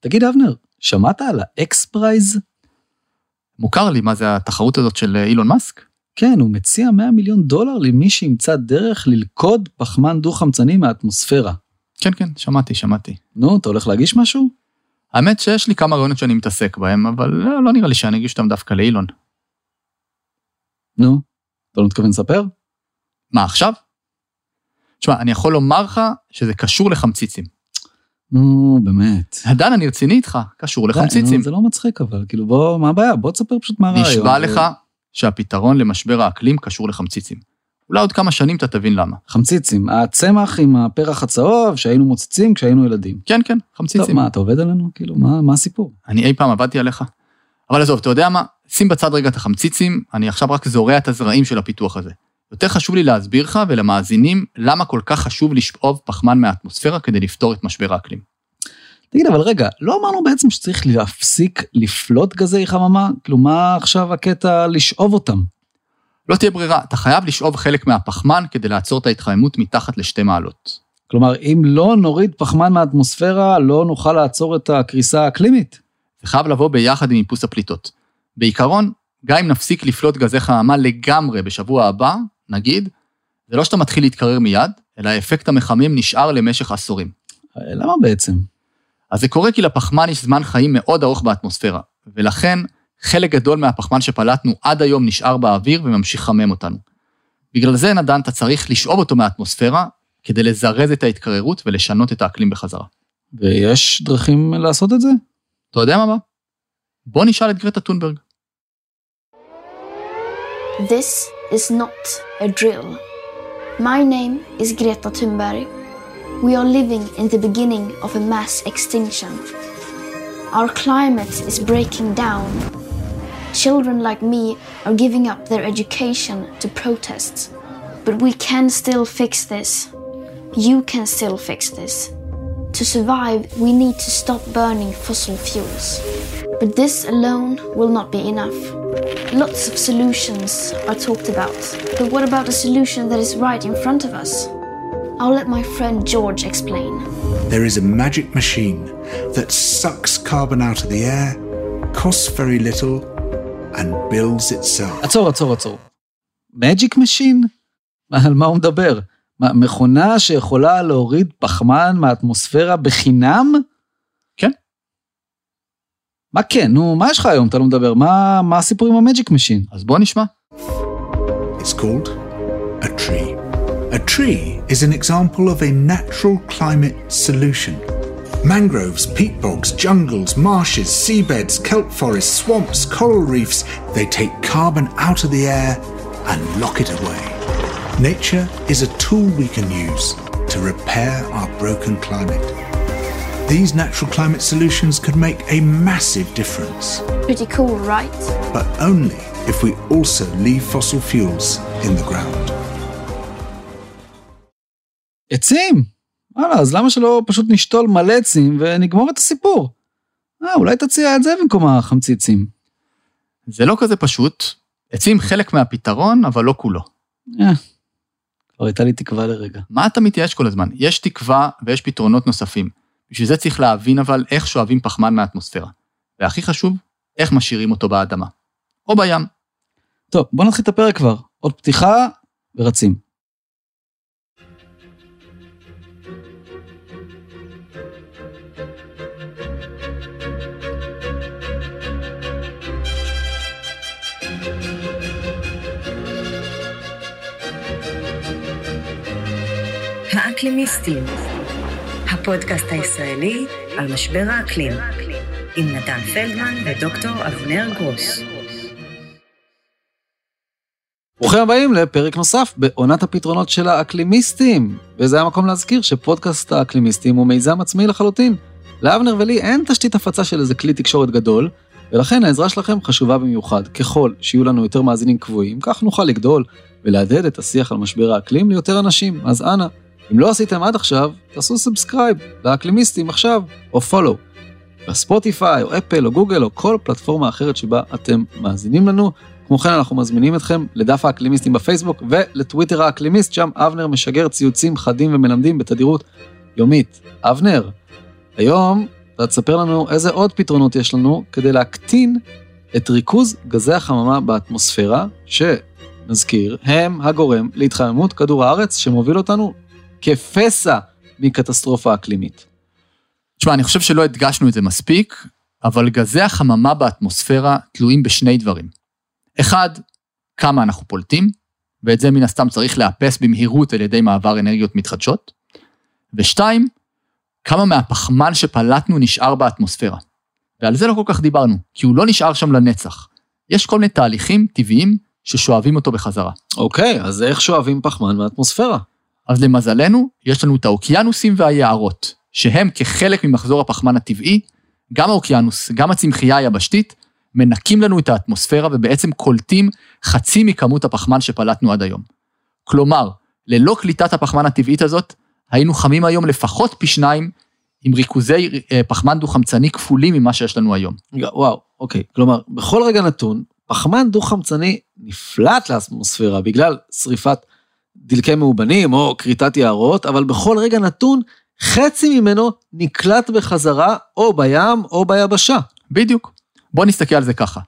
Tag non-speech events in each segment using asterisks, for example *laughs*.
תגיד, אבנר, שמעת על ה XPRIZE? מוכר לי מה זה התחרות הזאת של אילון מאסק? כן, הוא מציע 100 מיליון דולר למי שימצא דרך ללכוד פחמן דו-חמצני מהאטמוספירה. כן, כן, שמעתי, שמעתי. נו, אתה הולך להגיש משהו? האמת שיש לי כמה רעיונות שאני מתעסק בהם, אבל לא, לא נראה לי שאני אגיש אותם דווקא לאילון. נו, אתה לא מתכוון לספר? מה, עכשיו? תשמע, אני יכול לומר לך שזה קשור לחמציצים. נו, באמת. דן, אני רציני איתך, קשור לחמציצים. זה לא מצחיק אבל, כאילו בוא, מה הבעיה? בוא תספר פשוט מה הרעיון. נשבע לך שהפתרון למשבר האקלים קשור לחמציצים. אולי עוד כמה שנים אתה תבין למה. חמציצים, הצמח עם הפרח הצהוב שהיינו מוצצים כשהיינו ילדים. כן, כן, חמציצים. טוב, מה, אתה עובד עלינו? כאילו, מה, מה הסיפור? אני אי פעם עבדתי עליך. אבל עזוב, אתה יודע מה? שים בצד רגע את החמציצים, אני עכשיו רק זורע את הזרעים של הפיתוח הזה. יותר חשוב לי להסביר לך ולמאזינים למה כל כך חשוב לשאוב פחמן מהאטמוספירה כדי לפתור את משבר האקלים. תגיד, אבל רגע, לא אמרנו בעצם שצריך להפסיק לפלוט גזי חממה? כאילו, מה עכשיו הקטע לשאוב אותם? לא תהיה ברירה, אתה חייב לשאוב חלק מהפחמן כדי לעצור את ההתחממות מתחת לשתי מעלות. כלומר, אם לא נוריד פחמן מהאטמוספירה, לא נוכל לעצור את הקריסה האקלימית? זה חייב לבוא ביחד עם איפוס הפליטות. בעיקרון, גם אם נפסיק לפלוט גזי חממה לגמרי בשבוע הבא, נגיד, זה לא שאתה מתחיל להתקרר מיד, אלא האפקט המחמם נשאר למשך עשורים. למה בעצם? אז זה קורה כי לפחמן יש זמן חיים מאוד ארוך באטמוספירה, ולכן חלק גדול מהפחמן שפלטנו עד היום נשאר באוויר וממשיך לחמם אותנו. בגלל זה, נדן, אתה צריך לשאוב אותו מהאטמוספירה כדי לזרז את ההתקררות ולשנות את האקלים בחזרה. ויש דרכים לעשות את זה? אתה יודע מה? בוא נשאל את גרטה טונברג. This is not a drill. My name is Greta Thunberg. We are living in the beginning of a mass extinction. Our climate is breaking down. Children like me are giving up their education to protests. But we can still fix this. You can still fix this. To survive, we need to stop burning fossil fuels. But this alone will not be enough. Lots of solutions are talked about. But what about a solution that is right in front of us? I'll let my friend George explain. There is a magic machine that sucks carbon out of the air, costs very little, and builds itself. עצור, עצור, עצור. Magic Machine? *laughs* על מה הוא מדבר? מה, מכונה שיכולה להוריד פחמן מהאטמוספירה בחינם? כן. מה כן? נו, מה יש לך היום? אתה לא מדבר. מה, מה הסיפור עם המג'יק משין? אז בוא נשמע. It's called a tree. A tree is an example of a natural climate solution. Mangroves, peat bogs, jungles, marshes, seabeds, kelp forests, swamps, coral reefs, they take carbon out of the air and lock it away. Nature is a tool we can use to repair our broken climate. These natural climate solutions could make a massive difference, Pretty cool, right? but only if we also leave fossil fuels in the ground. עצים! וואלה, אז למה שלא פשוט נשתול מלא עצים ונגמור את הסיפור? אה, אולי תציע את זה במקום החמציצים. זה לא כזה פשוט. עצים חלק מהפתרון, אבל לא כולו. אה, כבר הייתה לי תקווה לרגע. מה אתה מתייאש כל הזמן? יש תקווה ויש פתרונות נוספים. בשביל זה צריך להבין אבל איך שואבים פחמן מהאטמוספירה. והכי חשוב, איך משאירים אותו באדמה. או בים. טוב, בוא נתחיל את הפרק כבר. עוד פתיחה ורצים. האקלימיסטים, הפודקאסט הישראלי על משבר האקלים, עם נתן פלדמן ודוקטור אבנר גרוס. ברוכים הבאים לפרק נוסף בעונת הפתרונות של האקלימיסטים. וזה המקום להזכיר שפודקאסט האקלימיסטים הוא מיזם עצמאי לחלוטין. לאבנר ולי אין תשתית הפצה של איזה כלי תקשורת גדול, ולכן העזרה שלכם חשובה במיוחד. ככל שיהיו לנו יותר מאזינים קבועים, כך נוכל לגדול ולהדהד את השיח על משבר האקלים ליותר אנשים. אז אנא, אם לא עשיתם עד עכשיו, תעשו subscribe לאקלימיסטים עכשיו, או follow. בספוטיפיי, או אפל, או גוגל, או כל פלטפורמה אחרת שבה אתם מאזינים לנו. כמו כן, אנחנו מזמינים אתכם לדף האקלימיסטים בפייסבוק ולטוויטר האקלימיסט, שם אבנר משגר ציוצים חדים ומלמדים בתדירות יומית. אבנר, היום אתה תספר לנו איזה עוד פתרונות יש לנו כדי להקטין את ריכוז גזי החממה באטמוספירה, שנזכיר, הם הגורם להתחממות כדור הארץ שמוביל אותנו כפסע מקטסטרופה אקלימית. תשמע, אני חושב שלא הדגשנו את זה מספיק, אבל גזי החממה באטמוספירה תלויים בשני דברים. אחד, כמה אנחנו פולטים, ואת זה מן הסתם צריך לאפס במהירות על ידי מעבר אנרגיות מתחדשות. ושתיים, כמה מהפחמן שפלטנו נשאר באטמוספירה. ועל זה לא כל כך דיברנו, כי הוא לא נשאר שם לנצח. יש כל מיני תהליכים טבעיים ששואבים אותו בחזרה. אוקיי, אז איך שואבים פחמן מהאטמוספירה? אז למזלנו, יש לנו את האוקיינוסים והיערות, שהם כחלק ממחזור הפחמן הטבעי, גם האוקיינוס, גם הצמחייה היבשתית, מנקים לנו את האטמוספירה ובעצם קולטים חצי מכמות הפחמן שפלטנו עד היום. כלומר, ללא קליטת הפחמן הטבעית הזאת, היינו חמים היום לפחות פי שניים עם ריכוזי אה, פחמן דו-חמצני כפולים ממה שיש לנו היום. וואו, אוקיי. כלומר, בכל רגע נתון, פחמן דו-חמצני נפלט לאטמוספירה בגלל שריפת דלקי מאובנים או כריתת יערות, אבל בכל רגע נתון, חצי ממנו נקלט בחזרה או בים או ביבשה. בדיוק. בוא נסתכל על זה ככה.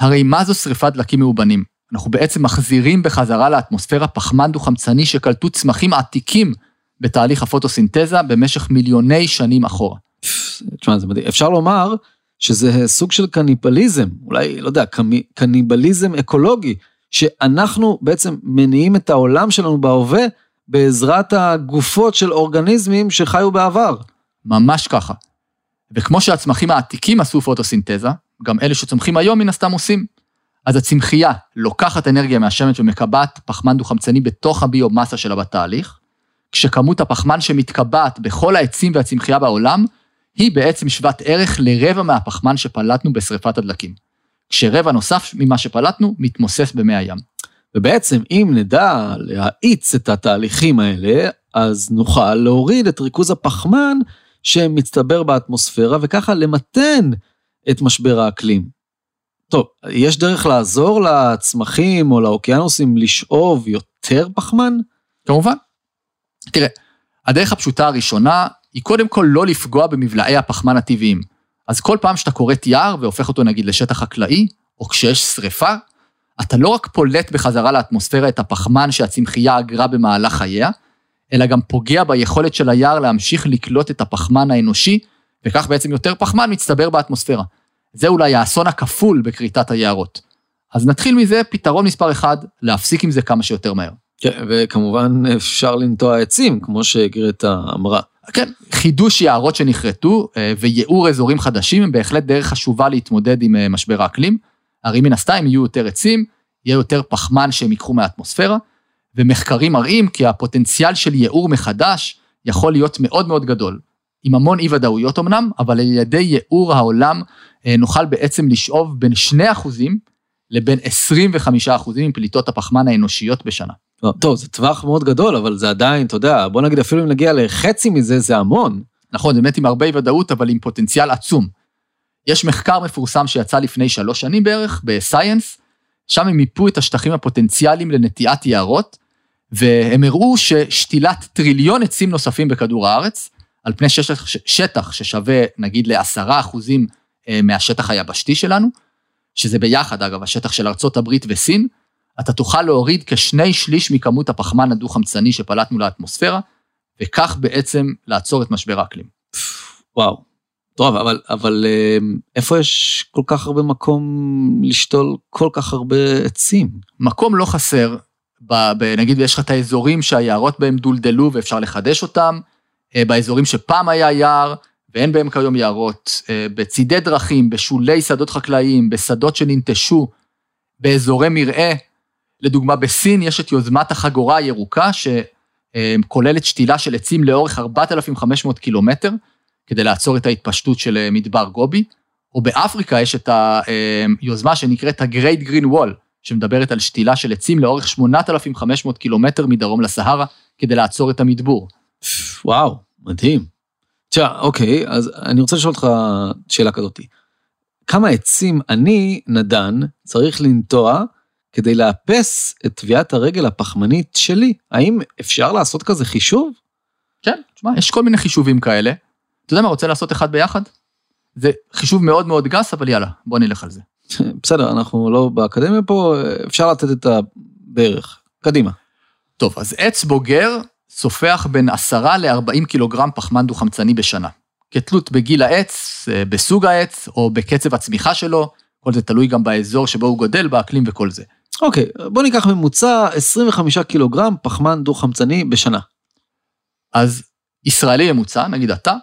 הרי מה זו שריפת דלקים מאובנים? אנחנו בעצם מחזירים בחזרה לאטמוספירה פחמן דו-חמצני שקלטו צמחים עתיקים בתהליך הפוטוסינתזה במשך מיליוני שנים אחורה. תשמע, זה מדהים. אפשר לומר שזה סוג של קניבליזם, אולי, לא יודע, קניבליזם אקולוגי, שאנחנו בעצם מניעים את העולם שלנו בהווה בעזרת הגופות של אורגניזמים שחיו בעבר. ממש ככה. וכמו שהצמחים העתיקים עשו פוטוסינתזה, גם אלה שצומחים היום מן הסתם עושים. אז הצמחייה לוקחת אנרגיה מהשמש ומקבעת פחמן דו-חמצני בתוך הביומאסה שלה בתהליך, כשכמות הפחמן שמתקבעת בכל העצים והצמחייה בעולם, היא בעצם שוות ערך לרבע מהפחמן שפלטנו בשריפת הדלקים. כשרבע נוסף ממה שפלטנו מתמוסס במי הים. ובעצם אם נדע להאיץ את התהליכים האלה, אז נוכל להוריד את ריכוז הפחמן שמצטבר באטמוספירה, וככה למתן את משבר האקלים. טוב, יש דרך לעזור לצמחים או לאוקיינוסים לשאוב יותר פחמן? כמובן. תראה, הדרך הפשוטה הראשונה היא קודם כל לא לפגוע במבלעי הפחמן הטבעיים. אז כל פעם שאתה כורת יער והופך אותו נגיד לשטח חקלאי, או כשיש שריפה, אתה לא רק פולט בחזרה לאטמוספירה את הפחמן שהצמחייה אגרה במהלך חייה, אלא גם פוגע ביכולת של היער להמשיך לקלוט את הפחמן האנושי, וכך בעצם יותר פחמן מצטבר באטמוספירה. זה אולי האסון הכפול בכריתת היערות. אז נתחיל מזה, פתרון מספר אחד, להפסיק עם זה כמה שיותר מהר. כן, וכמובן אפשר לנטוע עצים, כמו שגרטה אמרה. כן, חידוש יערות שנכרתו אה, וייעור אזורים חדשים הם בהחלט דרך חשובה להתמודד עם אה, משבר האקלים. הרי מן הסתם יהיו יותר עצים, יהיה יותר פחמן שהם ייקחו מהאטמוספירה, ומחקרים מראים כי הפוטנציאל של ייעור מחדש יכול להיות מאוד מאוד גדול. עם המון אי ודאויות אמנם, אבל על ידי ייעור העולם אה, נוכל בעצם לשאוב בין 2% לבין 25% מפליטות הפחמן האנושיות בשנה. לא, טוב, זה טווח מאוד גדול, אבל זה עדיין, אתה יודע, בוא נגיד אפילו אם נגיע לחצי מזה, זה המון. נכון, זה באמת עם הרבה ודאות, אבל עם פוטנציאל עצום. יש מחקר מפורסם שיצא לפני שלוש שנים בערך, בסייאנס, שם הם מיפו את השטחים הפוטנציאליים לנטיעת יערות, והם הראו ששתילת טריליון עצים נוספים בכדור הארץ, על פני שטח, שטח ששווה נגיד לעשרה אחוזים אה, מהשטח היבשתי שלנו, שזה ביחד אגב השטח של ארצות הברית וסין, אתה תוכל להוריד כשני שליש מכמות הפחמן הדו-חמצני שפלטנו לאטמוספירה, וכך בעצם לעצור את משבר האקלים. וואו. טוב, אבל, אבל אה, איפה יש כל כך הרבה מקום לשתול כל כך הרבה עצים? מקום לא חסר, ב, ב, נגיד יש לך את האזורים שהיערות בהם דולדלו ואפשר לחדש אותם, אה, באזורים שפעם היה יער ואין בהם כיום יערות, אה, בצידי דרכים, בשולי שדות חקלאיים, בשדות שננטשו, באזורי מרעה, לדוגמה, בסין יש את יוזמת החגורה הירוקה, שכוללת שתילה של עצים לאורך 4,500 קילומטר, כדי לעצור את ההתפשטות של אה, מדבר גובי, או באפריקה יש את היוזמה שנקראת ה-Great Green Wall, שמדברת על שתילה של עצים לאורך 8,500 קילומטר מדרום לסהרה, כדי לעצור את המדבור. וואו, מדהים. תשמע, אוקיי, אז אני רוצה לשאול אותך שאלה כזאתי. כמה עצים אני, נדן, צריך לנטוע כדי לאפס את טביעת הרגל הפחמנית שלי. האם אפשר לעשות כזה חישוב? כן, תשמע, יש כל מיני חישובים כאלה. אתה יודע מה, רוצה לעשות אחד ביחד? זה חישוב מאוד מאוד גס, אבל יאללה, בוא נלך על זה. *laughs* בסדר, אנחנו לא באקדמיה פה, אפשר לתת את הבערך. קדימה. טוב, אז עץ בוגר סופח בין 10 ל-40 קילוגרם פחמן דו-חמצני בשנה. כתלות בגיל העץ, אה, בסוג העץ, או בקצב הצמיחה שלו, כל זה תלוי גם באזור שבו הוא גודל, באקלים וכל זה. אוקיי, בוא ניקח ממוצע 25 קילוגרם פחמן דו-חמצני בשנה. אז ישראלי ממוצע, נגיד אתה,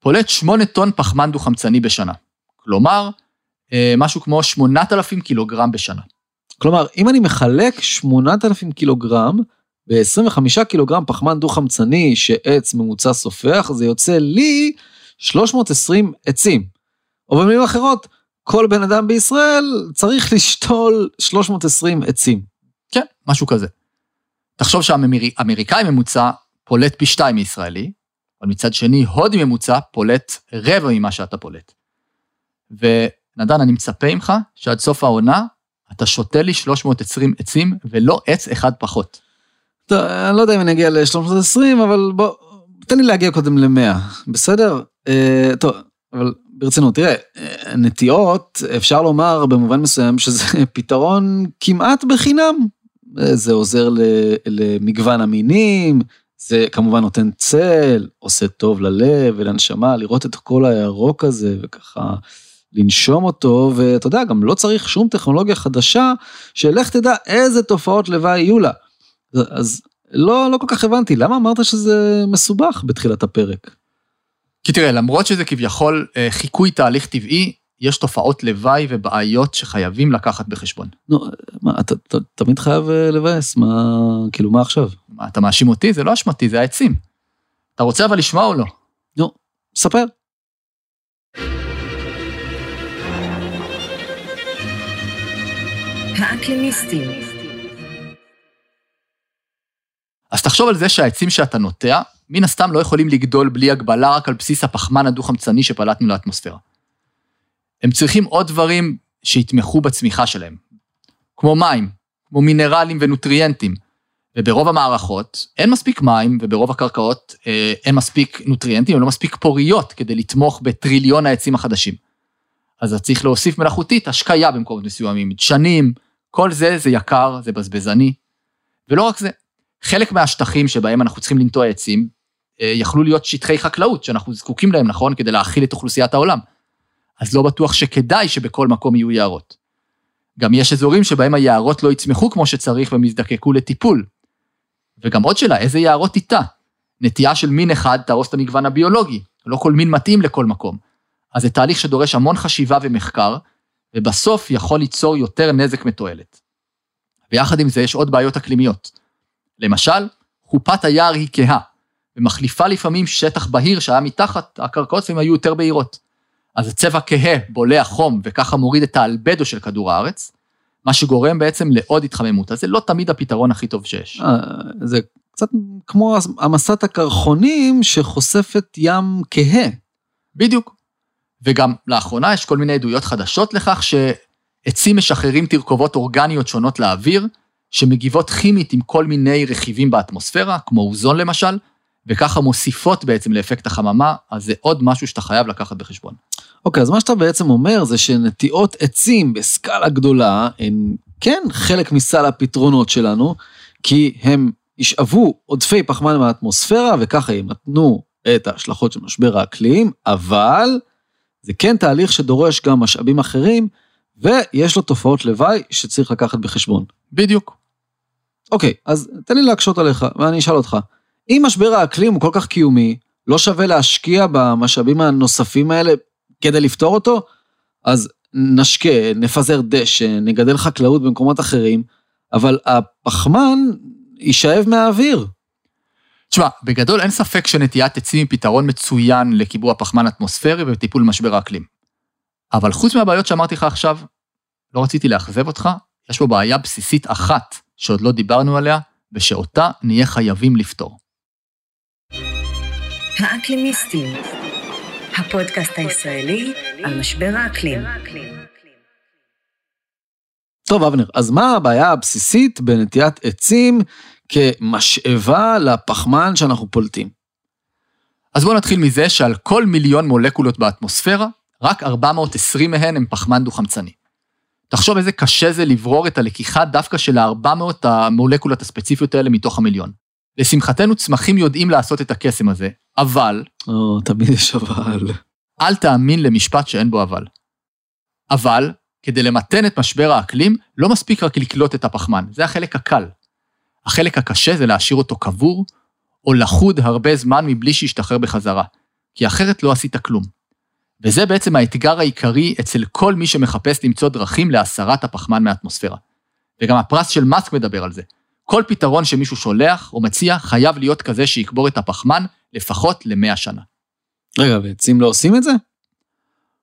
פולט 8 טון פחמן דו-חמצני בשנה. כלומר, אה, משהו כמו 8,000 קילוגרם בשנה. כלומר, אם אני מחלק 8,000 קילוגרם ב-25 קילוגרם פחמן דו-חמצני שעץ ממוצע סופח, זה יוצא לי 320 עצים. או במילים אחרות, כל בן אדם בישראל צריך לשתול 320 עצים. כן, משהו כזה. תחשוב שהאמריקאי ממוצע פולט פי שתיים מישראלי, אבל מצד שני, הודי ממוצע פולט רבע ממה שאתה פולט. ונדן, אני מצפה ממך שעד סוף העונה אתה שותה לי 320 עצים ולא עץ אחד פחות. טוב, אני לא יודע אם אני אגיע ל-320, אבל בוא, תן לי להגיע קודם ל-100, בסדר? אה, טוב, אבל ברצינות, תראה, אה, נטיעות, אפשר לומר במובן מסוים שזה *laughs* פתרון כמעט בחינם. אה, זה עוזר למגוון המינים, זה כמובן נותן צל, עושה טוב ללב ולנשמה, לראות את כל הירוק הזה וככה לנשום אותו, ואתה יודע, גם לא צריך שום טכנולוגיה חדשה, שלך תדע איזה תופעות לוואי יהיו לה. אז לא, לא כל כך הבנתי, למה אמרת שזה מסובך בתחילת הפרק? כי תראה, למרות שזה כביכול אה, חיקוי תהליך טבעי, יש תופעות לוואי ובעיות שחייבים לקחת בחשבון. נו, מה, אתה, אתה תמיד חייב אה, לבאס, מה, כאילו, מה עכשיו? מה, אתה מאשים אותי? זה לא אשמתי, זה העצים. אתה רוצה אבל לשמוע או לא? נו, ספר. האקלימיסטים. אז תחשוב על זה שהעצים שאתה נוטע, מן הסתם לא יכולים לגדול בלי הגבלה רק על בסיס הפחמן הדו-חמצני שפלטנו לאטמוספירה. הם צריכים עוד דברים שיתמכו בצמיחה שלהם, כמו מים, כמו מינרלים ונוטריאנטים. וברוב המערכות אין מספיק מים, וברוב הקרקעות אה, אין מספיק נוטריאנטים, הם לא מספיק פוריות כדי לתמוך בטריליון העצים החדשים. אז צריך להוסיף מלאכותית השקיה במקומות מסוימים, דשנים, כל זה זה יקר, זה בזבזני. ולא רק זה, חלק מהשטחים שבהם אנחנו צריכים לנטוע עצים, אה, יכלו להיות שטחי חקלאות שאנחנו זקוקים להם, נכון? כדי להאכיל את אוכלוסיית העולם. אז לא בטוח שכדאי שבכל מקום יהיו יערות. גם יש אזורים שבהם היערות לא יצמחו כמו שצריך והם יזדקקו לטיפול. וגם עוד שאלה, איזה יערות איתה? נטייה של מין אחד תהרוס את המגוון הביולוגי, לא כל מין מתאים לכל מקום. אז זה תהליך שדורש המון חשיבה ומחקר, ובסוף יכול ליצור יותר נזק מתועלת. ויחד עם זה יש עוד בעיות אקלימיות. למשל, חופת היער היא כהה, ומחליפה לפעמים שטח בהיר שהיה מתחת הקרקעות והם היו יותר בהירות. אז הצבע כהה בולע חום וככה מוריד את האלבדו של כדור הארץ, מה שגורם בעצם לעוד התחממות, אז זה לא תמיד הפתרון הכי טוב שיש. אה, זה קצת כמו המסת הקרחונים שחושפת ים כהה. בדיוק. וגם לאחרונה יש כל מיני עדויות חדשות לכך שעצים משחררים תרכובות אורגניות שונות לאוויר, שמגיבות כימית עם כל מיני רכיבים באטמוספירה, כמו אוזון למשל, וככה מוסיפות בעצם לאפקט החממה, אז זה עוד משהו שאתה חייב לקחת בחשבון. אוקיי, אז מה שאתה בעצם אומר זה שנטיעות עצים בסקאלה גדולה הן כן חלק מסל הפתרונות שלנו, כי הם ישאבו עודפי פחמן מהאטמוספירה וככה ימתנו את ההשלכות של משבר האקלים, אבל זה כן תהליך שדורש גם משאבים אחרים, ויש לו תופעות לוואי שצריך לקחת בחשבון. בדיוק. אוקיי, אז תן לי להקשות עליך, ואני אשאל אותך. אם משבר האקלים הוא כל כך קיומי, לא שווה להשקיע במשאבים הנוספים האלה כדי לפתור אותו? אז נשקה, נפזר דשא, נגדל חקלאות במקומות אחרים, אבל הפחמן יישאב מהאוויר. תשמע, בגדול אין ספק שנטיית עצים היא פתרון מצוין לקיבוע פחמן אטמוספרי וטיפול במשבר האקלים. אבל חוץ מהבעיות שאמרתי לך עכשיו, לא רציתי לאכזב אותך, יש פה בעיה בסיסית אחת שעוד לא דיברנו עליה, ושאותה נהיה חייבים לפתור. האקלימיסטים, הפודקאסט הישראלי על משבר האקלים. טוב, אבנר, אז מה הבעיה הבסיסית בנטיית עצים כמשאבה לפחמן שאנחנו פולטים? אז בואו נתחיל מזה שעל כל מיליון מולקולות באטמוספירה, רק 420 מהן הם פחמן דו-חמצני. תחשוב איזה קשה זה לברור את הלקיחה דווקא של ה-400 המולקולות הספציפיות האלה מתוך המיליון. לשמחתנו, צמחים יודעים לעשות את הקסם הזה, אבל... או, תמיד יש אבל. אל תאמין למשפט שאין בו אבל. אבל, כדי למתן את משבר האקלים, לא מספיק רק לקלוט את הפחמן, זה החלק הקל. החלק הקשה זה להשאיר אותו קבור, או לחוד הרבה זמן מבלי שישתחרר בחזרה, כי אחרת לא עשית כלום. וזה בעצם האתגר העיקרי אצל כל מי שמחפש למצוא דרכים להסרת הפחמן מהאטמוספירה. וגם הפרס של מאסק מדבר על זה. כל פתרון שמישהו שולח או מציע חייב להיות כזה שיקבור את הפחמן לפחות ל-100 שנה. רגע, ועצים לא עושים את זה?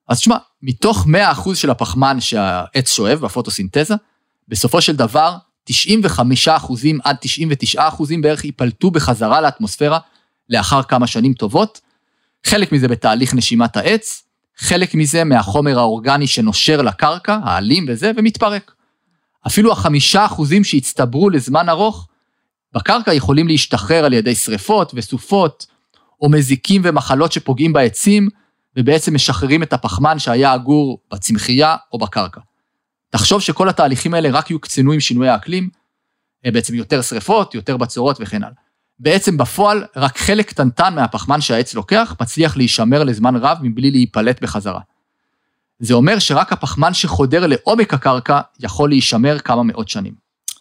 אז תשמע, מתוך 100% של הפחמן שהעץ שואב בפוטוסינתזה, בסופו של דבר 95% עד 99% בערך ייפלטו בחזרה לאטמוספירה לאחר כמה שנים טובות. חלק מזה בתהליך נשימת העץ, חלק מזה מהחומר האורגני שנושר לקרקע, העלים וזה, ומתפרק. אפילו החמישה אחוזים שהצטברו לזמן ארוך, בקרקע יכולים להשתחרר על ידי שריפות וסופות, או מזיקים ומחלות שפוגעים בעצים, ובעצם משחררים את הפחמן שהיה אגור בצמחייה או בקרקע. תחשוב שכל התהליכים האלה רק יוקצנו עם שינוי האקלים, אה, בעצם יותר שריפות, יותר בצורות וכן הלאה. בעצם בפועל, רק חלק קטנטן מהפחמן שהעץ לוקח מצליח להישמר לזמן רב מבלי להיפלט בחזרה. זה אומר שרק הפחמן שחודר לעומק הקרקע יכול להישמר כמה מאות שנים.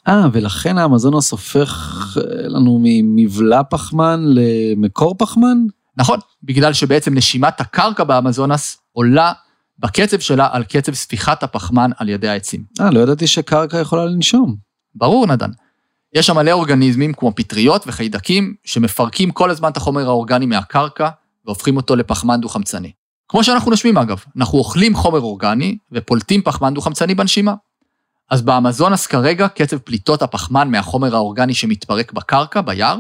אה, ולכן האמזונוס הופך אה, לנו ממבלע פחמן למקור פחמן? נכון, בגלל שבעצם נשימת הקרקע באמזונס עולה בקצב שלה על קצב ספיחת הפחמן על ידי העצים. אה, לא ידעתי שקרקע יכולה לנשום. ברור, נדן. יש שם מלא אורגניזמים כמו פטריות וחיידקים שמפרקים כל הזמן את החומר האורגני מהקרקע והופכים אותו לפחמן דו-חמצני. כמו שאנחנו נושמים אגב, אנחנו אוכלים חומר אורגני ופולטים פחמן דו-חמצני בנשימה. אז באמזונס כרגע קצב פליטות הפחמן מהחומר האורגני שמתפרק בקרקע, ביער,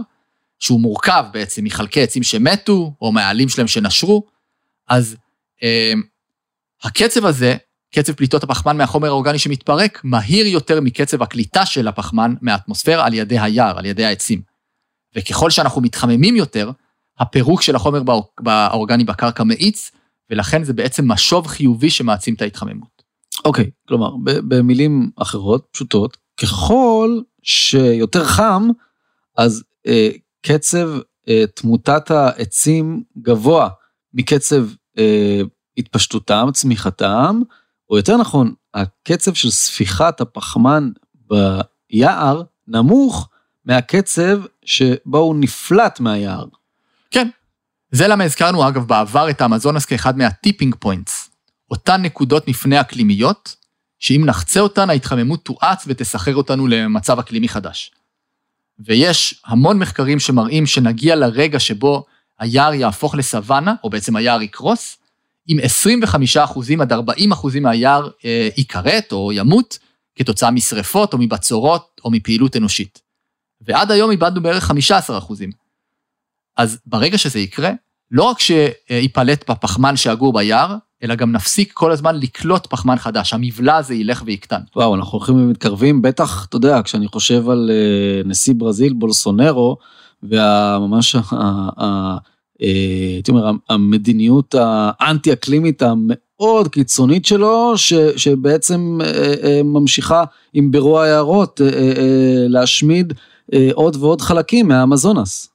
שהוא מורכב בעצם מחלקי עצים שמתו או מהעלים שלהם שנשרו, אז אה, הקצב הזה קצב פליטות הפחמן מהחומר האורגני שמתפרק מהיר יותר מקצב הקליטה של הפחמן מהאטמוספירה על ידי היער, על ידי העצים. וככל שאנחנו מתחממים יותר, הפירוק של החומר האורגני בקרקע מאיץ, ולכן זה בעצם משוב חיובי שמעצים את ההתחממות. אוקיי, okay, כלומר, במילים אחרות, פשוטות, ככל שיותר חם, אז אה, קצב אה, תמותת העצים גבוה מקצב אה, התפשטותם, צמיחתם, או יותר נכון, הקצב של ספיחת הפחמן ביער נמוך מהקצב שבו הוא נפלט מהיער. כן. זה למה הזכרנו אגב בעבר את האמזונס כאחד מה tipping points. אותן נקודות מפנה אקלימיות, שאם נחצה אותן ההתחממות תואץ ותסחרר אותנו למצב אקלימי חדש. ויש המון מחקרים שמראים שנגיע לרגע שבו היער יהפוך לסוואנה, או בעצם היער יקרוס, אם 25 אחוזים עד 40 אחוזים מהיער אה, ייכרת או ימות כתוצאה משרפות או מבצורות או מפעילות אנושית. ועד היום איבדנו בערך 15 אחוזים. אז ברגע שזה יקרה, לא רק שייפלט בפחמן שאגור ביער, אלא גם נפסיק כל הזמן לקלוט פחמן חדש, המבלע הזה ילך ויקטן. וואו, אנחנו הולכים ומתקרבים, בטח, אתה יודע, כשאני חושב על uh, נשיא ברזיל, בולסונרו, וממש אה, הייתי אומר, המדיניות האנטי אקלימית המאוד קיצונית שלו, ש, שבעצם אה, אה, ממשיכה עם בירוע היערות להשמיד עוד ועוד חלקים מהאמזונס.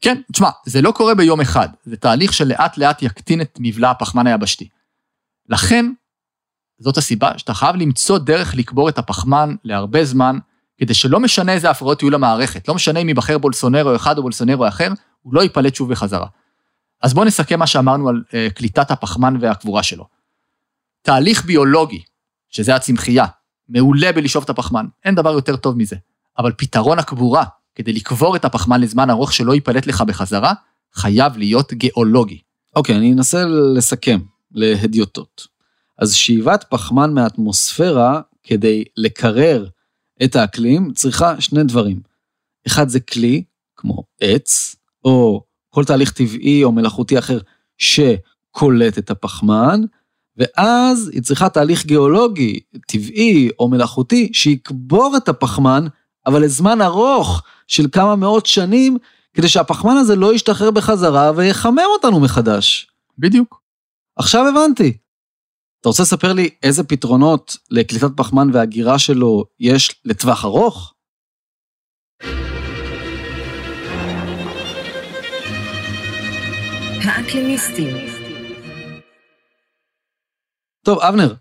כן, תשמע, זה לא קורה ביום אחד, זה תהליך שלאט לאט יקטין את מבלע הפחמן היבשתי. לכן, זאת הסיבה שאתה חייב למצוא דרך לקבור את הפחמן להרבה זמן, כדי שלא משנה איזה הפרעות יהיו למערכת, לא משנה אם ייבחר בולסונרו אחד או בולסונרו אחר, הוא לא ייפלט שוב בחזרה. אז בואו נסכם מה שאמרנו על uh, קליטת הפחמן והקבורה שלו. תהליך ביולוגי, שזה הצמחייה, מעולה בלשאוב את הפחמן, אין דבר יותר טוב מזה. אבל פתרון הקבורה, כדי לקבור את הפחמן לזמן ארוך שלא ייפלט לך בחזרה, חייב להיות גיאולוגי. אוקיי, okay, אני אנסה לסכם להדיוטות. אז שאיבת פחמן מהאטמוספירה כדי לקרר את האקלים צריכה שני דברים. אחד זה כלי, כמו עץ, או כל תהליך טבעי או מלאכותי אחר שקולט את הפחמן, ואז היא צריכה תהליך גיאולוגי, טבעי או מלאכותי, שיקבור את הפחמן, אבל לזמן ארוך של כמה מאות שנים, כדי שהפחמן הזה לא ישתחרר בחזרה ויחמם אותנו מחדש. בדיוק. עכשיו הבנתי. אתה רוצה לספר לי איזה פתרונות לקליטת פחמן והגירה שלו יש לטווח ארוך? האקלימיסטים. טוב, אבנר,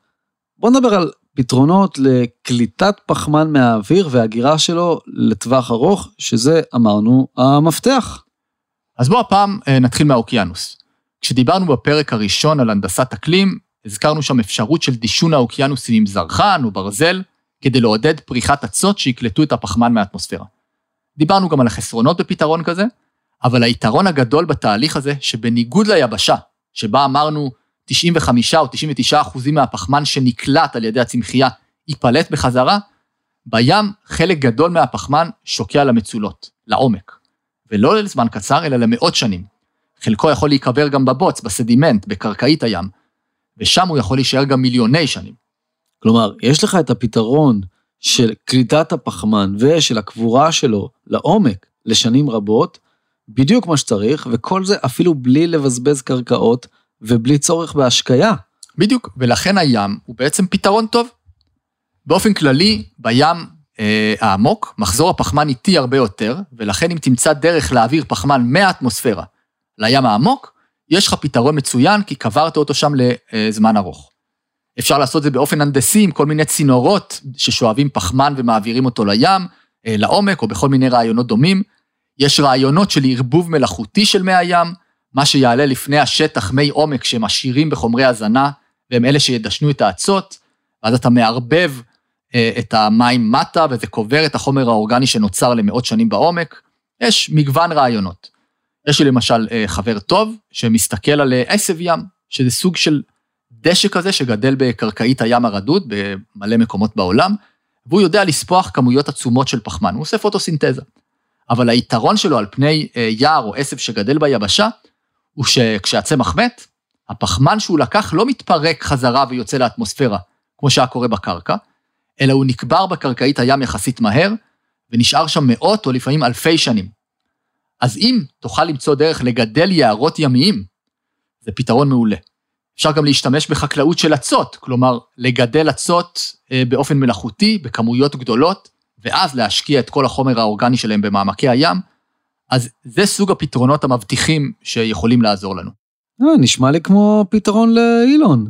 בוא נדבר על פתרונות לקליטת פחמן מהאוויר והגירה שלו לטווח ארוך, שזה, אמרנו, המפתח. אז בואו הפעם אה, נתחיל מהאוקיינוס. כשדיברנו בפרק הראשון על הנדסת אקלים, הזכרנו שם אפשרות של דישון האוקיינוסים עם זרחן או ברזל, כדי לעודד פריחת אצות שיקלטו את הפחמן מהאטמוספירה. דיברנו גם על החסרונות בפתרון כזה, אבל היתרון הגדול בתהליך הזה, שבניגוד ליבשה, שבה אמרנו 95 או 99 אחוזים מהפחמן שנקלט על ידי הצמחייה ייפלט בחזרה, בים חלק גדול מהפחמן שוקע למצולות, לעומק. ולא לזמן קצר, אלא למאות שנים. חלקו יכול להיקבר גם בבוץ, בסדימנט, בקרקעית הים, ושם הוא יכול להישאר גם מיליוני שנים. כלומר, יש לך את הפתרון של קליטת הפחמן ושל הקבורה שלו לעומק לשנים רבות, בדיוק מה שצריך, וכל זה אפילו בלי לבזבז קרקעות ובלי צורך בהשקיה. בדיוק, ולכן הים הוא בעצם פתרון טוב. באופן כללי, בים אה, העמוק, מחזור הפחמן איטי הרבה יותר, ולכן אם תמצא דרך להעביר פחמן מהאטמוספירה לים העמוק, יש לך פתרון מצוין, כי קברת אותו שם לזמן ארוך. אפשר לעשות זה באופן הנדסי עם כל מיני צינורות ששואבים פחמן ומעבירים אותו לים, אה, לעומק, או בכל מיני רעיונות דומים. יש רעיונות של ערבוב מלאכותי של מי הים, מה שיעלה לפני השטח מי עומק שהם עשירים בחומרי הזנה, והם אלה שידשנו את האצות, ואז אתה מערבב אה, את המים מטה, וזה קובר את החומר האורגני שנוצר למאות שנים בעומק. יש מגוון רעיונות. יש לי למשל אה, חבר טוב שמסתכל על אה, עשב ים, שזה סוג של דשא כזה שגדל בקרקעית הים הרדוד במלא מקומות בעולם, והוא יודע לספוח כמויות עצומות של פחמן, הוא עושה פוטוסינתזה. אבל היתרון שלו על פני יער או עשב שגדל ביבשה, הוא שכשהצמח מת, הפחמן שהוא לקח לא מתפרק חזרה ויוצא לאטמוספירה, כמו שהיה קורה בקרקע, אלא הוא נקבר בקרקעית הים יחסית מהר, ונשאר שם מאות או לפעמים אלפי שנים. אז אם תוכל למצוא דרך לגדל יערות ימיים, זה פתרון מעולה. אפשר גם להשתמש בחקלאות של אצות, כלומר, לגדל אצות אה, באופן מלאכותי, בכמויות גדולות, ואז להשקיע את כל החומר האורגני שלהם במעמקי הים, אז זה סוג הפתרונות המבטיחים שיכולים לעזור לנו. אה, נשמע לי כמו פתרון לאילון.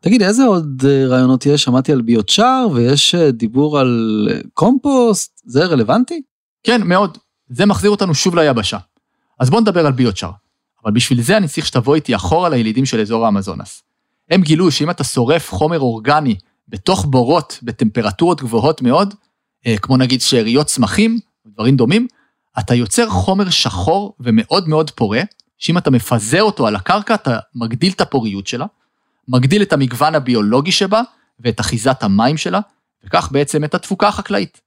תגיד, איזה עוד אה, רעיונות יש? שמעתי על ביוצ'אר ויש אה, דיבור על קומפוסט, זה רלוונטי? כן, מאוד. זה מחזיר אותנו שוב ליבשה. אז בואו נדבר על ביוצ'אר. אבל בשביל זה אני צריך שתבוא איתי אחורה לילידים של אזור האמזונס. הם גילו שאם אתה שורף חומר אורגני בתוך בורות בטמפרטורות גבוהות מאוד, כמו נגיד שאריות צמחים, דברים דומים, אתה יוצר חומר שחור ומאוד מאוד פורה, שאם אתה מפזר אותו על הקרקע, אתה מגדיל את הפוריות שלה, מגדיל את המגוון הביולוגי שבה ואת אחיזת המים שלה, וכך בעצם את התפוקה החקלאית.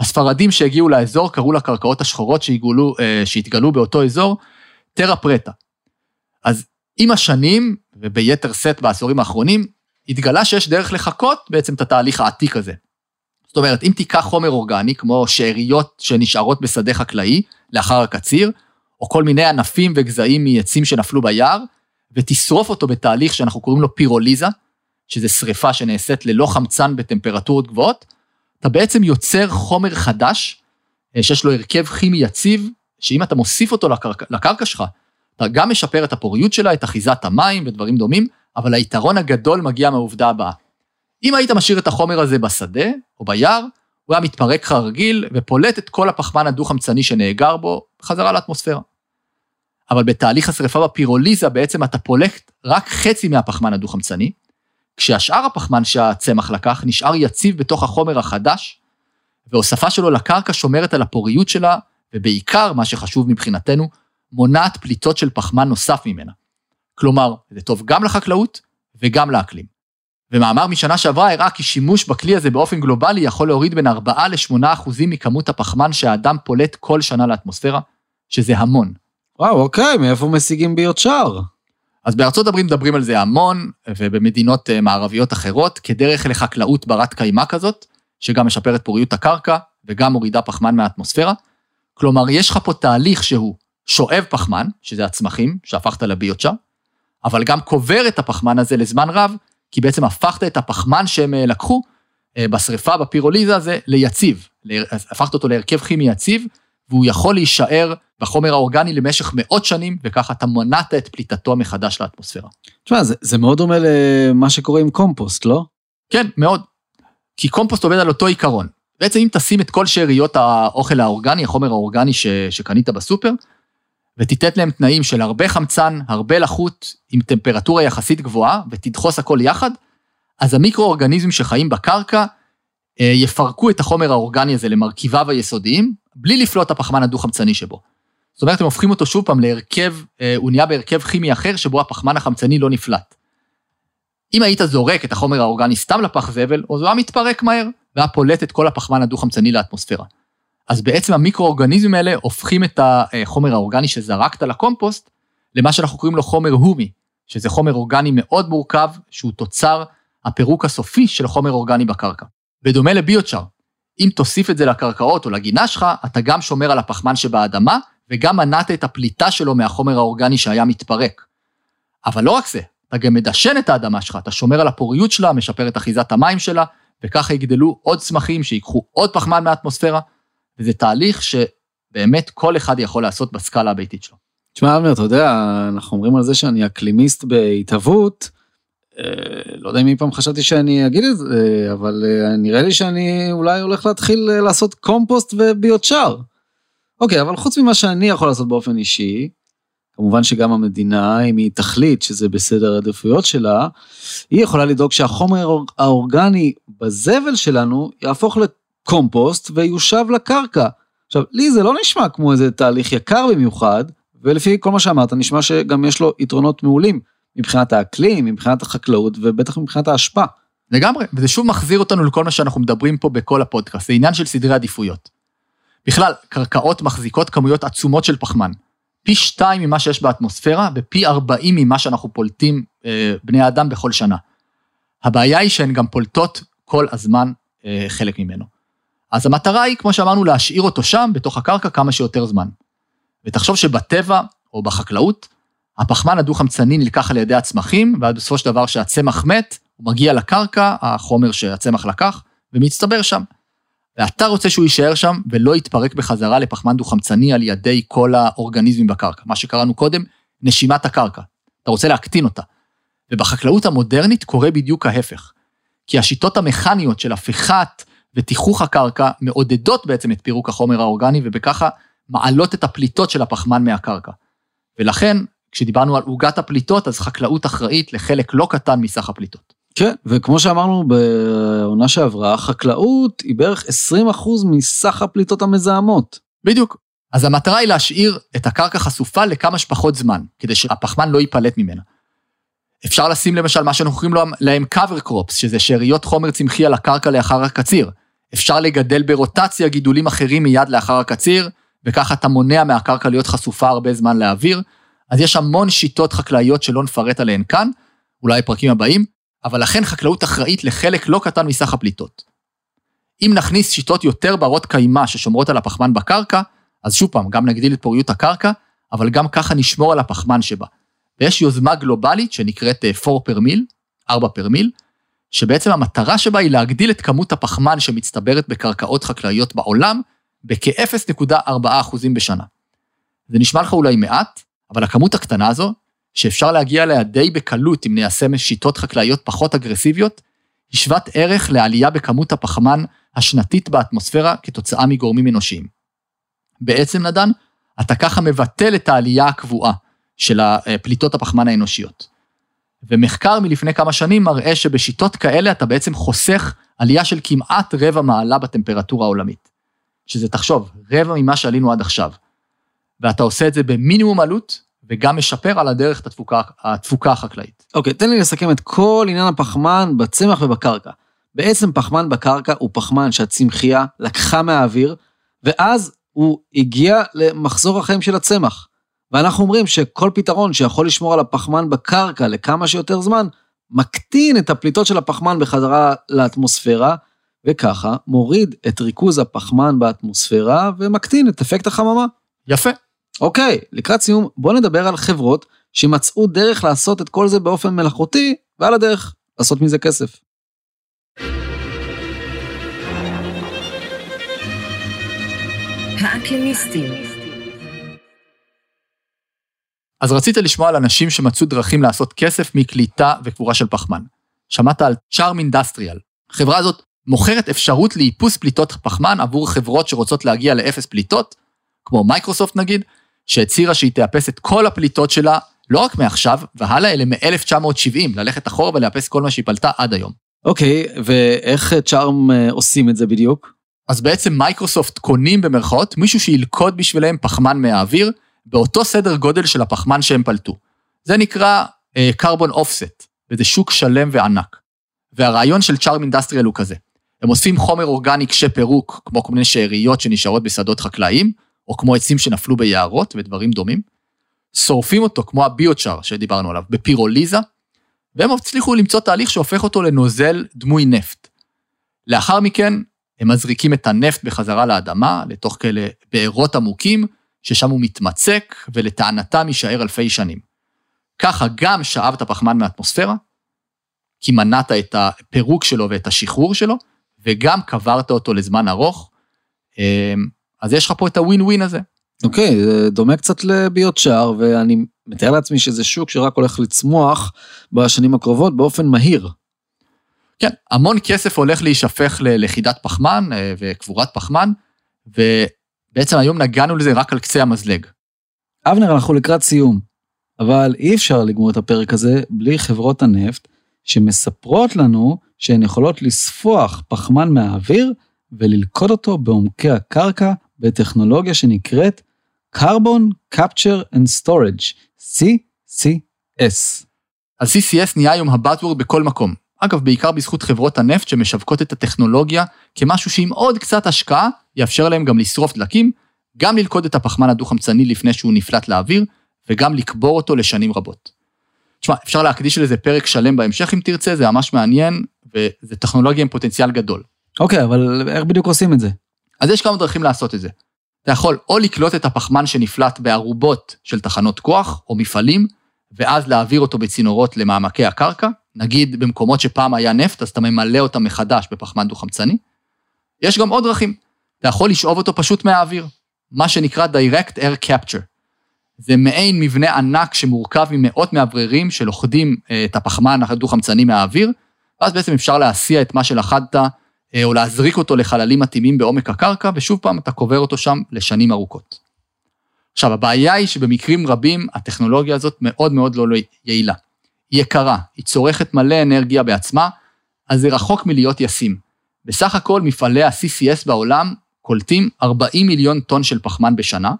הספרדים שהגיעו לאזור קראו לקרקעות השחורות שהתגלו, אה, שהתגלו באותו אזור טרה פרטה. אז עם השנים, וביתר שאת בעשורים האחרונים, התגלה שיש דרך לחקות בעצם את התהליך העתיק הזה. זאת אומרת, אם תיקח חומר אורגני, כמו שאריות שנשארות בשדה חקלאי לאחר הקציר, או כל מיני ענפים וגזעים מעצים שנפלו ביער, ותשרוף אותו בתהליך שאנחנו קוראים לו פירוליזה, שזה שריפה שנעשית ללא חמצן בטמפרטורות גבוהות, אתה בעצם יוצר חומר חדש, אה, שיש לו הרכב כימי יציב, שאם אתה מוסיף אותו לקרקע, לקרקע שלך, אתה גם משפר את הפוריות שלה, את אחיזת המים ודברים דומים, אבל היתרון הגדול מגיע מהעובדה הבאה. אם היית משאיר את החומר הזה בשדה או ביער, הוא היה מתפרק לך רגיל ופולט את כל הפחמן הדו-חמצני שנאגר בו בחזרה לאטמוספירה. אבל בתהליך השרפה בפירוליזה בעצם אתה פולט רק חצי מהפחמן הדו-חמצני, כשהשאר הפחמן שהצמח לקח נשאר יציב בתוך החומר החדש, והוספה שלו לקרקע שומרת על הפוריות שלה, ובעיקר, מה שחשוב מבחינתנו, מונעת פליטות של פחמן נוסף ממנה. כלומר, זה טוב גם לחקלאות וגם לאקלים. ומאמר משנה שעברה הראה כי שימוש בכלי הזה באופן גלובלי יכול להוריד בין 4 ל-8 אחוזים מכמות הפחמן שהאדם פולט כל שנה לאטמוספירה, שזה המון. וואו, אוקיי, מאיפה משיגים ביות שער? אז בארצות הברית מדברים על זה המון, ובמדינות אה, מערביות אחרות, כדרך לחקלאות ברת קיימא כזאת, שגם משפרת פוריות הקרקע וגם מורידה פחמן מהאטמוספירה. כלומר, יש לך פה תהליך שהוא שואב פחמן, שזה הצמחים, שהפכת לביוצ'ר, אבל גם קובר את הפחמן הזה לזמן רב, כי בעצם הפכת את הפחמן שהם אה, לקחו אה, בשריפה, בפירוליזה הזה, ליציב. הפכת אותו להרכב כימי יציב, והוא יכול להישאר בחומר האורגני למשך מאות שנים, וככה אתה מונעת את פליטתו מחדש לאטמוספירה. תשמע, זה, זה מאוד דומה למה שקורה עם קומפוסט, לא? כן, מאוד. כי קומפוסט עובד על אותו עיקרון. בעצם אם תשים את כל שאריות האוכל האורגני, החומר האורגני ש, שקנית בסופר, ותיתן להם תנאים של הרבה חמצן, הרבה לחות, עם טמפרטורה יחסית גבוהה, ותדחוס הכל יחד, אז המיקרואורגניזמים שחיים בקרקע אה, יפרקו את החומר האורגני הזה למרכיביו היסודיים, בלי לפלוט הפחמן הדו-חמצני שבו. זאת אומרת, הם הופכים אותו שוב פעם להרכב, אה, הוא נהיה בהרכב כימי אחר, שבו הפחמן החמצני לא נפלט. אם היית זורק את החומר האורגני סתם לפח זבל, אז הוא היה מתפרק מהר, והיה פולט את כל הפחמן הדו-חמצני לאטמוספירה. אז בעצם המיקרואורגניזמים האלה הופכים את החומר האורגני שזרקת לקומפוסט, למה שאנחנו קוראים לו חומר הומי, שזה חומר אורגני מאוד מורכב, שהוא תוצר הפירוק הסופי של חומר אורגני בקרקע. בדומה לביוטשר, אם תוסיף את זה לקרקעות או לגינה שלך, אתה גם שומר על הפחמן שבאדמה, וגם מנעת את הפליטה שלו מהחומר האורגני שהיה מתפרק. אבל לא רק זה, אתה גם מדשן את האדמה שלך, אתה שומר על הפוריות שלה, משפר את אחיזת המים שלה, וככה יגדלו עוד צמחים שיקחו עוד פחמן מהאטמוספירה, וזה תהליך שבאמת כל אחד יכול לעשות בסקאלה הביתית שלו. תשמע, אבנר, אתה יודע, אנחנו אומרים על זה שאני אקלימיסט בהתהוות, אה, לא יודע אם אי פעם חשבתי שאני אגיד את זה, אבל אה, נראה לי שאני אולי הולך להתחיל אה, לעשות קומפוסט ו biochar. אוקיי, אבל חוץ ממה שאני יכול לעשות באופן אישי, כמובן שגם המדינה, אם היא תחליט שזה בסדר העדיפויות שלה, היא יכולה לדאוג שהחומר האורגני בזבל שלנו יהפוך לקומפוסט ויושב לקרקע. עכשיו, לי זה לא נשמע כמו איזה תהליך יקר במיוחד, ולפי כל מה שאמרת, נשמע שגם יש לו יתרונות מעולים מבחינת האקלים, מבחינת החקלאות ובטח מבחינת ההשפעה. לגמרי, וזה שוב מחזיר אותנו לכל מה שאנחנו מדברים פה בכל הפודקאסט, זה עניין של סדרי עדיפויות. בכלל, קרקעות מחזיקות כמויות עצומות של פחמן. פי שתיים ממה שיש באטמוספירה ופי ארבעים ממה שאנחנו פולטים אה, בני האדם בכל שנה. הבעיה היא שהן גם פולטות כל הזמן אה, חלק ממנו. אז המטרה היא, כמו שאמרנו, להשאיר אותו שם, בתוך הקרקע, כמה שיותר זמן. ותחשוב שבטבע, או בחקלאות, הפחמן הדו-חמצני נלקח על ידי הצמחים, ואז בסופו של דבר שהצמח מת, הוא מגיע לקרקע, החומר שהצמח לקח, ומצטבר שם. ואתה רוצה שהוא יישאר שם ולא יתפרק בחזרה לפחמן דו-חמצני על ידי כל האורגניזמים בקרקע, מה שקראנו קודם, נשימת הקרקע. אתה רוצה להקטין אותה. ובחקלאות המודרנית קורה בדיוק ההפך. כי השיטות המכניות של הפיכת ותיחוך הקרקע מעודדות בעצם את פירוק החומר האורגני, ובככה מעלות את הפליטות של הפחמן מהקרקע. ולכן, כשדיברנו על עוגת הפליטות, אז חקלאות אחראית לחלק לא קטן מסך הפליטות. כן, וכמו שאמרנו בעונה שעברה, חקלאות היא בערך 20% מסך הפליטות המזהמות. בדיוק. אז המטרה היא להשאיר את הקרקע חשופה לכמה שפחות זמן, כדי שהפחמן לא ייפלט ממנה. אפשר לשים למשל מה שאנחנו קוראים להם cover crops, שזה שאריות חומר צמחי על הקרקע לאחר הקציר. אפשר לגדל ברוטציה גידולים אחרים מיד לאחר הקציר, וככה אתה מונע מהקרקע להיות חשופה הרבה זמן לאוויר. אז יש המון שיטות חקלאיות שלא נפרט עליהן כאן, אולי בפרקים הבאים, אבל לכן חקלאות אחראית לחלק לא קטן מסך הפליטות. אם נכניס שיטות יותר ברות קיימא ששומרות על הפחמן בקרקע, אז שוב פעם, גם נגדיל את פוריות הקרקע, אבל גם ככה נשמור על הפחמן שבה. ויש יוזמה גלובלית שנקראת 4 פר מיל, 4 פר מיל, שבעצם המטרה שבה היא להגדיל את כמות הפחמן שמצטברת בקרקעות חקלאיות בעולם בכ-0.4% בשנה. זה נשמע לך אולי מעט, אבל הכמות הקטנה הזו שאפשר להגיע אליה די בקלות אם ניישם שיטות חקלאיות פחות אגרסיביות, היא שוות ערך לעלייה בכמות הפחמן השנתית באטמוספירה כתוצאה מגורמים אנושיים. בעצם, נדן, אתה ככה מבטל את העלייה הקבועה של פליטות הפחמן האנושיות. ומחקר מלפני כמה שנים מראה שבשיטות כאלה אתה בעצם חוסך עלייה של כמעט רבע מעלה בטמפרטורה העולמית. שזה, תחשוב, רבע ממה שעלינו עד עכשיו. ואתה עושה את זה במינימום עלות, וגם משפר על הדרך את התפוקה, התפוקה החקלאית. אוקיי, תן לי לסכם את כל עניין הפחמן בצמח ובקרקע. בעצם פחמן בקרקע הוא פחמן שהצמחייה לקחה מהאוויר, ואז הוא הגיע למחזור החיים של הצמח. ואנחנו אומרים שכל פתרון שיכול לשמור על הפחמן בקרקע לכמה שיותר זמן, מקטין את הפליטות של הפחמן בחזרה לאטמוספירה, וככה מוריד את ריכוז הפחמן באטמוספירה ומקטין את אפקט החממה. יפה. אוקיי, לקראת סיום, בוא נדבר על חברות שמצאו דרך לעשות את כל זה באופן מלאכותי, ועל הדרך לעשות מזה כסף. האקלימיסטים. אז רצית לשמוע על אנשים שמצאו דרכים לעשות כסף מקליטה וקבורה של פחמן. שמעת על Charm Industrial. החברה הזאת מוכרת אפשרות לאיפוס פליטות פחמן עבור חברות שרוצות להגיע לאפס פליטות, כמו מייקרוסופט נגיד, שהצהירה שהיא תאפס את כל הפליטות שלה, לא רק מעכשיו והלאה, אלא מ-1970, ללכת אחורה ולאפס כל מה שהיא פלטה עד היום. אוקיי, ואיך Charm אה, עושים את זה בדיוק? אז בעצם מייקרוסופט קונים במרכאות מישהו שילכוד בשבילם פחמן מהאוויר, באותו סדר גודל של הפחמן שהם פלטו. זה נקרא קרבון uh, אופסט, וזה שוק שלם וענק. והרעיון של צ'ארם אינדסטריאל הוא כזה, הם אוספים חומר אורגני קשה פירוק, כמו כל מיני שאריות שנשארות בשדות חקלאיים, או כמו עצים שנפלו ביערות ודברים דומים, שורפים אותו, כמו הביוצ'אר שדיברנו עליו, בפירוליזה, והם הצליחו למצוא תהליך שהופך אותו לנוזל דמוי נפט. לאחר מכן, הם מזריקים את הנפט בחזרה לאדמה, לתוך כאלה בארות עמוקים, ששם הוא מתמצק, ולטענתם יישאר אלפי שנים. ככה גם שאבת הפחמן מהאטמוספירה, כי מנעת את הפירוק שלו ואת השחרור שלו, וגם קברת אותו לזמן ארוך. אמ, אז יש לך פה את הווין ווין הזה. אוקיי, okay, זה דומה קצת לביוטשאר, ואני מתאר לעצמי שזה שוק שרק הולך לצמוח בשנים הקרובות באופן מהיר. כן, המון כסף הולך להישפך ללכידת פחמן אה, וקבורת פחמן, ובעצם היום נגענו לזה רק על קצה המזלג. אבנר, אנחנו לקראת סיום, אבל אי אפשר לגמור את הפרק הזה בלי חברות הנפט, שמספרות לנו שהן יכולות לספוח פחמן מהאוויר וללכוד אותו בעומקי הקרקע בטכנולוגיה שנקראת Carbon Capture and Storage, CCS. אז CCS נהיה היום הבאטוורד בכל מקום. אגב, בעיקר בזכות חברות הנפט שמשווקות את הטכנולוגיה כמשהו שעם עוד קצת השקעה, יאפשר להם גם לשרוף דלקים, גם ללכוד את הפחמן הדו-חמצני לפני שהוא נפלט לאוויר, וגם לקבור אותו לשנים רבות. תשמע, אפשר להקדיש לזה פרק שלם בהמשך אם תרצה, זה ממש מעניין, וזה טכנולוגיה עם פוטנציאל גדול. אוקיי, okay, אבל איך בדיוק עושים את זה? אז יש כמה דרכים לעשות את זה. אתה יכול או לקלוט את הפחמן שנפלט בארובות של תחנות כוח או מפעלים, ואז להעביר אותו בצינורות למעמקי הקרקע, נגיד במקומות שפעם היה נפט, אז אתה ממלא אותם מחדש בפחמן דו-חמצני. יש גם עוד דרכים. אתה יכול לשאוב אותו פשוט מהאוויר, מה שנקרא Direct Air Capture. זה מעין מבנה ענק שמורכב ממאות מאווררים שלוכדים אה, את הפחמן הדו-חמצני מהאוויר, ואז בעצם אפשר להסיע את מה שלכדת, אה, או להזריק אותו לחללים מתאימים בעומק הקרקע, ושוב פעם אתה קובר אותו שם לשנים ארוכות. עכשיו, הבעיה היא שבמקרים רבים הטכנולוגיה הזאת מאוד מאוד לא יעילה. היא יקרה, היא צורכת מלא אנרגיה בעצמה, אז זה רחוק מלהיות ישים. בסך הכל מפעלי ה-CCS בעולם קולטים 40 מיליון טון של פחמן בשנה,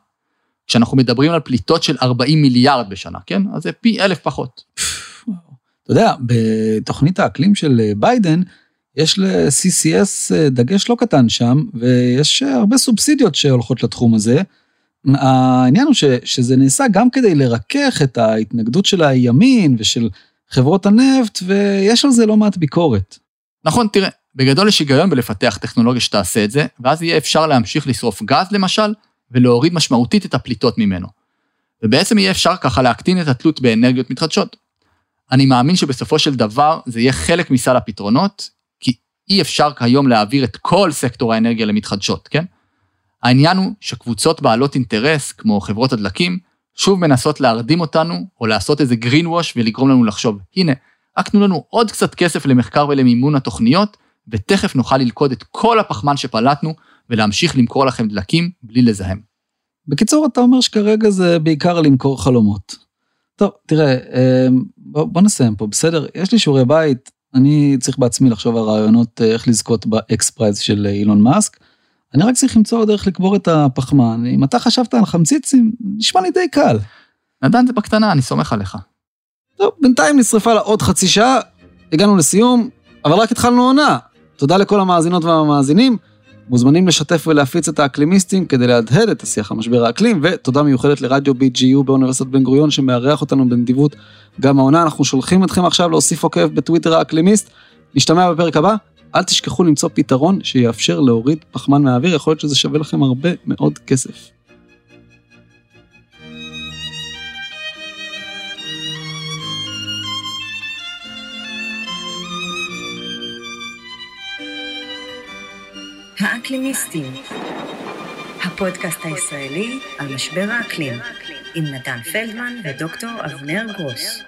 כשאנחנו מדברים על פליטות של 40 מיליארד בשנה, כן? אז זה פי אלף פחות. אתה יודע, בתוכנית האקלים של ביידן, יש ל-CCS דגש לא קטן שם, ויש הרבה סובסידיות שהולכות לתחום הזה. העניין הוא ש, שזה נעשה גם כדי לרכך את ההתנגדות של הימין ושל חברות הנפט, ויש על זה לא מעט ביקורת. נכון, תראה, בגדול יש היגיון בלפתח טכנולוגיה שתעשה את זה, ואז יהיה אפשר להמשיך לשרוף גז למשל, ולהוריד משמעותית את הפליטות ממנו. ובעצם יהיה אפשר ככה להקטין את התלות באנרגיות מתחדשות. אני מאמין שבסופו של דבר זה יהיה חלק מסל הפתרונות, כי אי אפשר כיום להעביר את כל סקטור האנרגיה למתחדשות, כן? העניין הוא שקבוצות בעלות אינטרס, כמו חברות הדלקים, שוב מנסות להרדים אותנו, או לעשות איזה green wash ולגרום לנו לחשוב, הנה, רק תנו לנו עוד קצת כסף למחקר ולמימון התוכניות, ותכף נוכל ללכוד את כל הפחמן שפלטנו, ולהמשיך למכור לכם דלקים בלי לזהם. בקיצור, אתה אומר שכרגע זה בעיקר למכור חלומות. טוב, תראה, אמ, בוא, בוא נסיים פה, בסדר? יש לי שיעורי בית, אני צריך בעצמי לחשוב על רעיונות אה, איך לזכות ב XPRIZE של אה, אילון מאסק. אני רק צריך למצוא דרך לקבור את הפחמן. אם אתה חשבת על חמציצים, נשמע לי די קל. נדן זה בקטנה, אני סומך עליך. טוב, בינתיים נשרפה לה עוד חצי שעה, הגענו לסיום, אבל רק התחלנו עונה. תודה לכל המאזינות והמאזינים. מוזמנים לשתף ולהפיץ את האקלימיסטים כדי להדהד את השיח על משבר האקלים, ותודה מיוחדת לרדיו BGU באוניברסיטת בן גוריון שמארח אותנו בנדיבות גם העונה. אנחנו שולחים אתכם עכשיו להוסיף עוקב בטוויטר האקלימיסט. נשתמע בפרק הבא, אל תשכחו למצוא פתרון שיאפשר להוריד פחמן מהאוויר, יכול להיות שזה שווה לכם הרבה מאוד כסף. האקלימיסטים, הפודקאסט הישראלי על משבר האקלים, עם נתן פלדמן ודוקטור אבנר גרוס.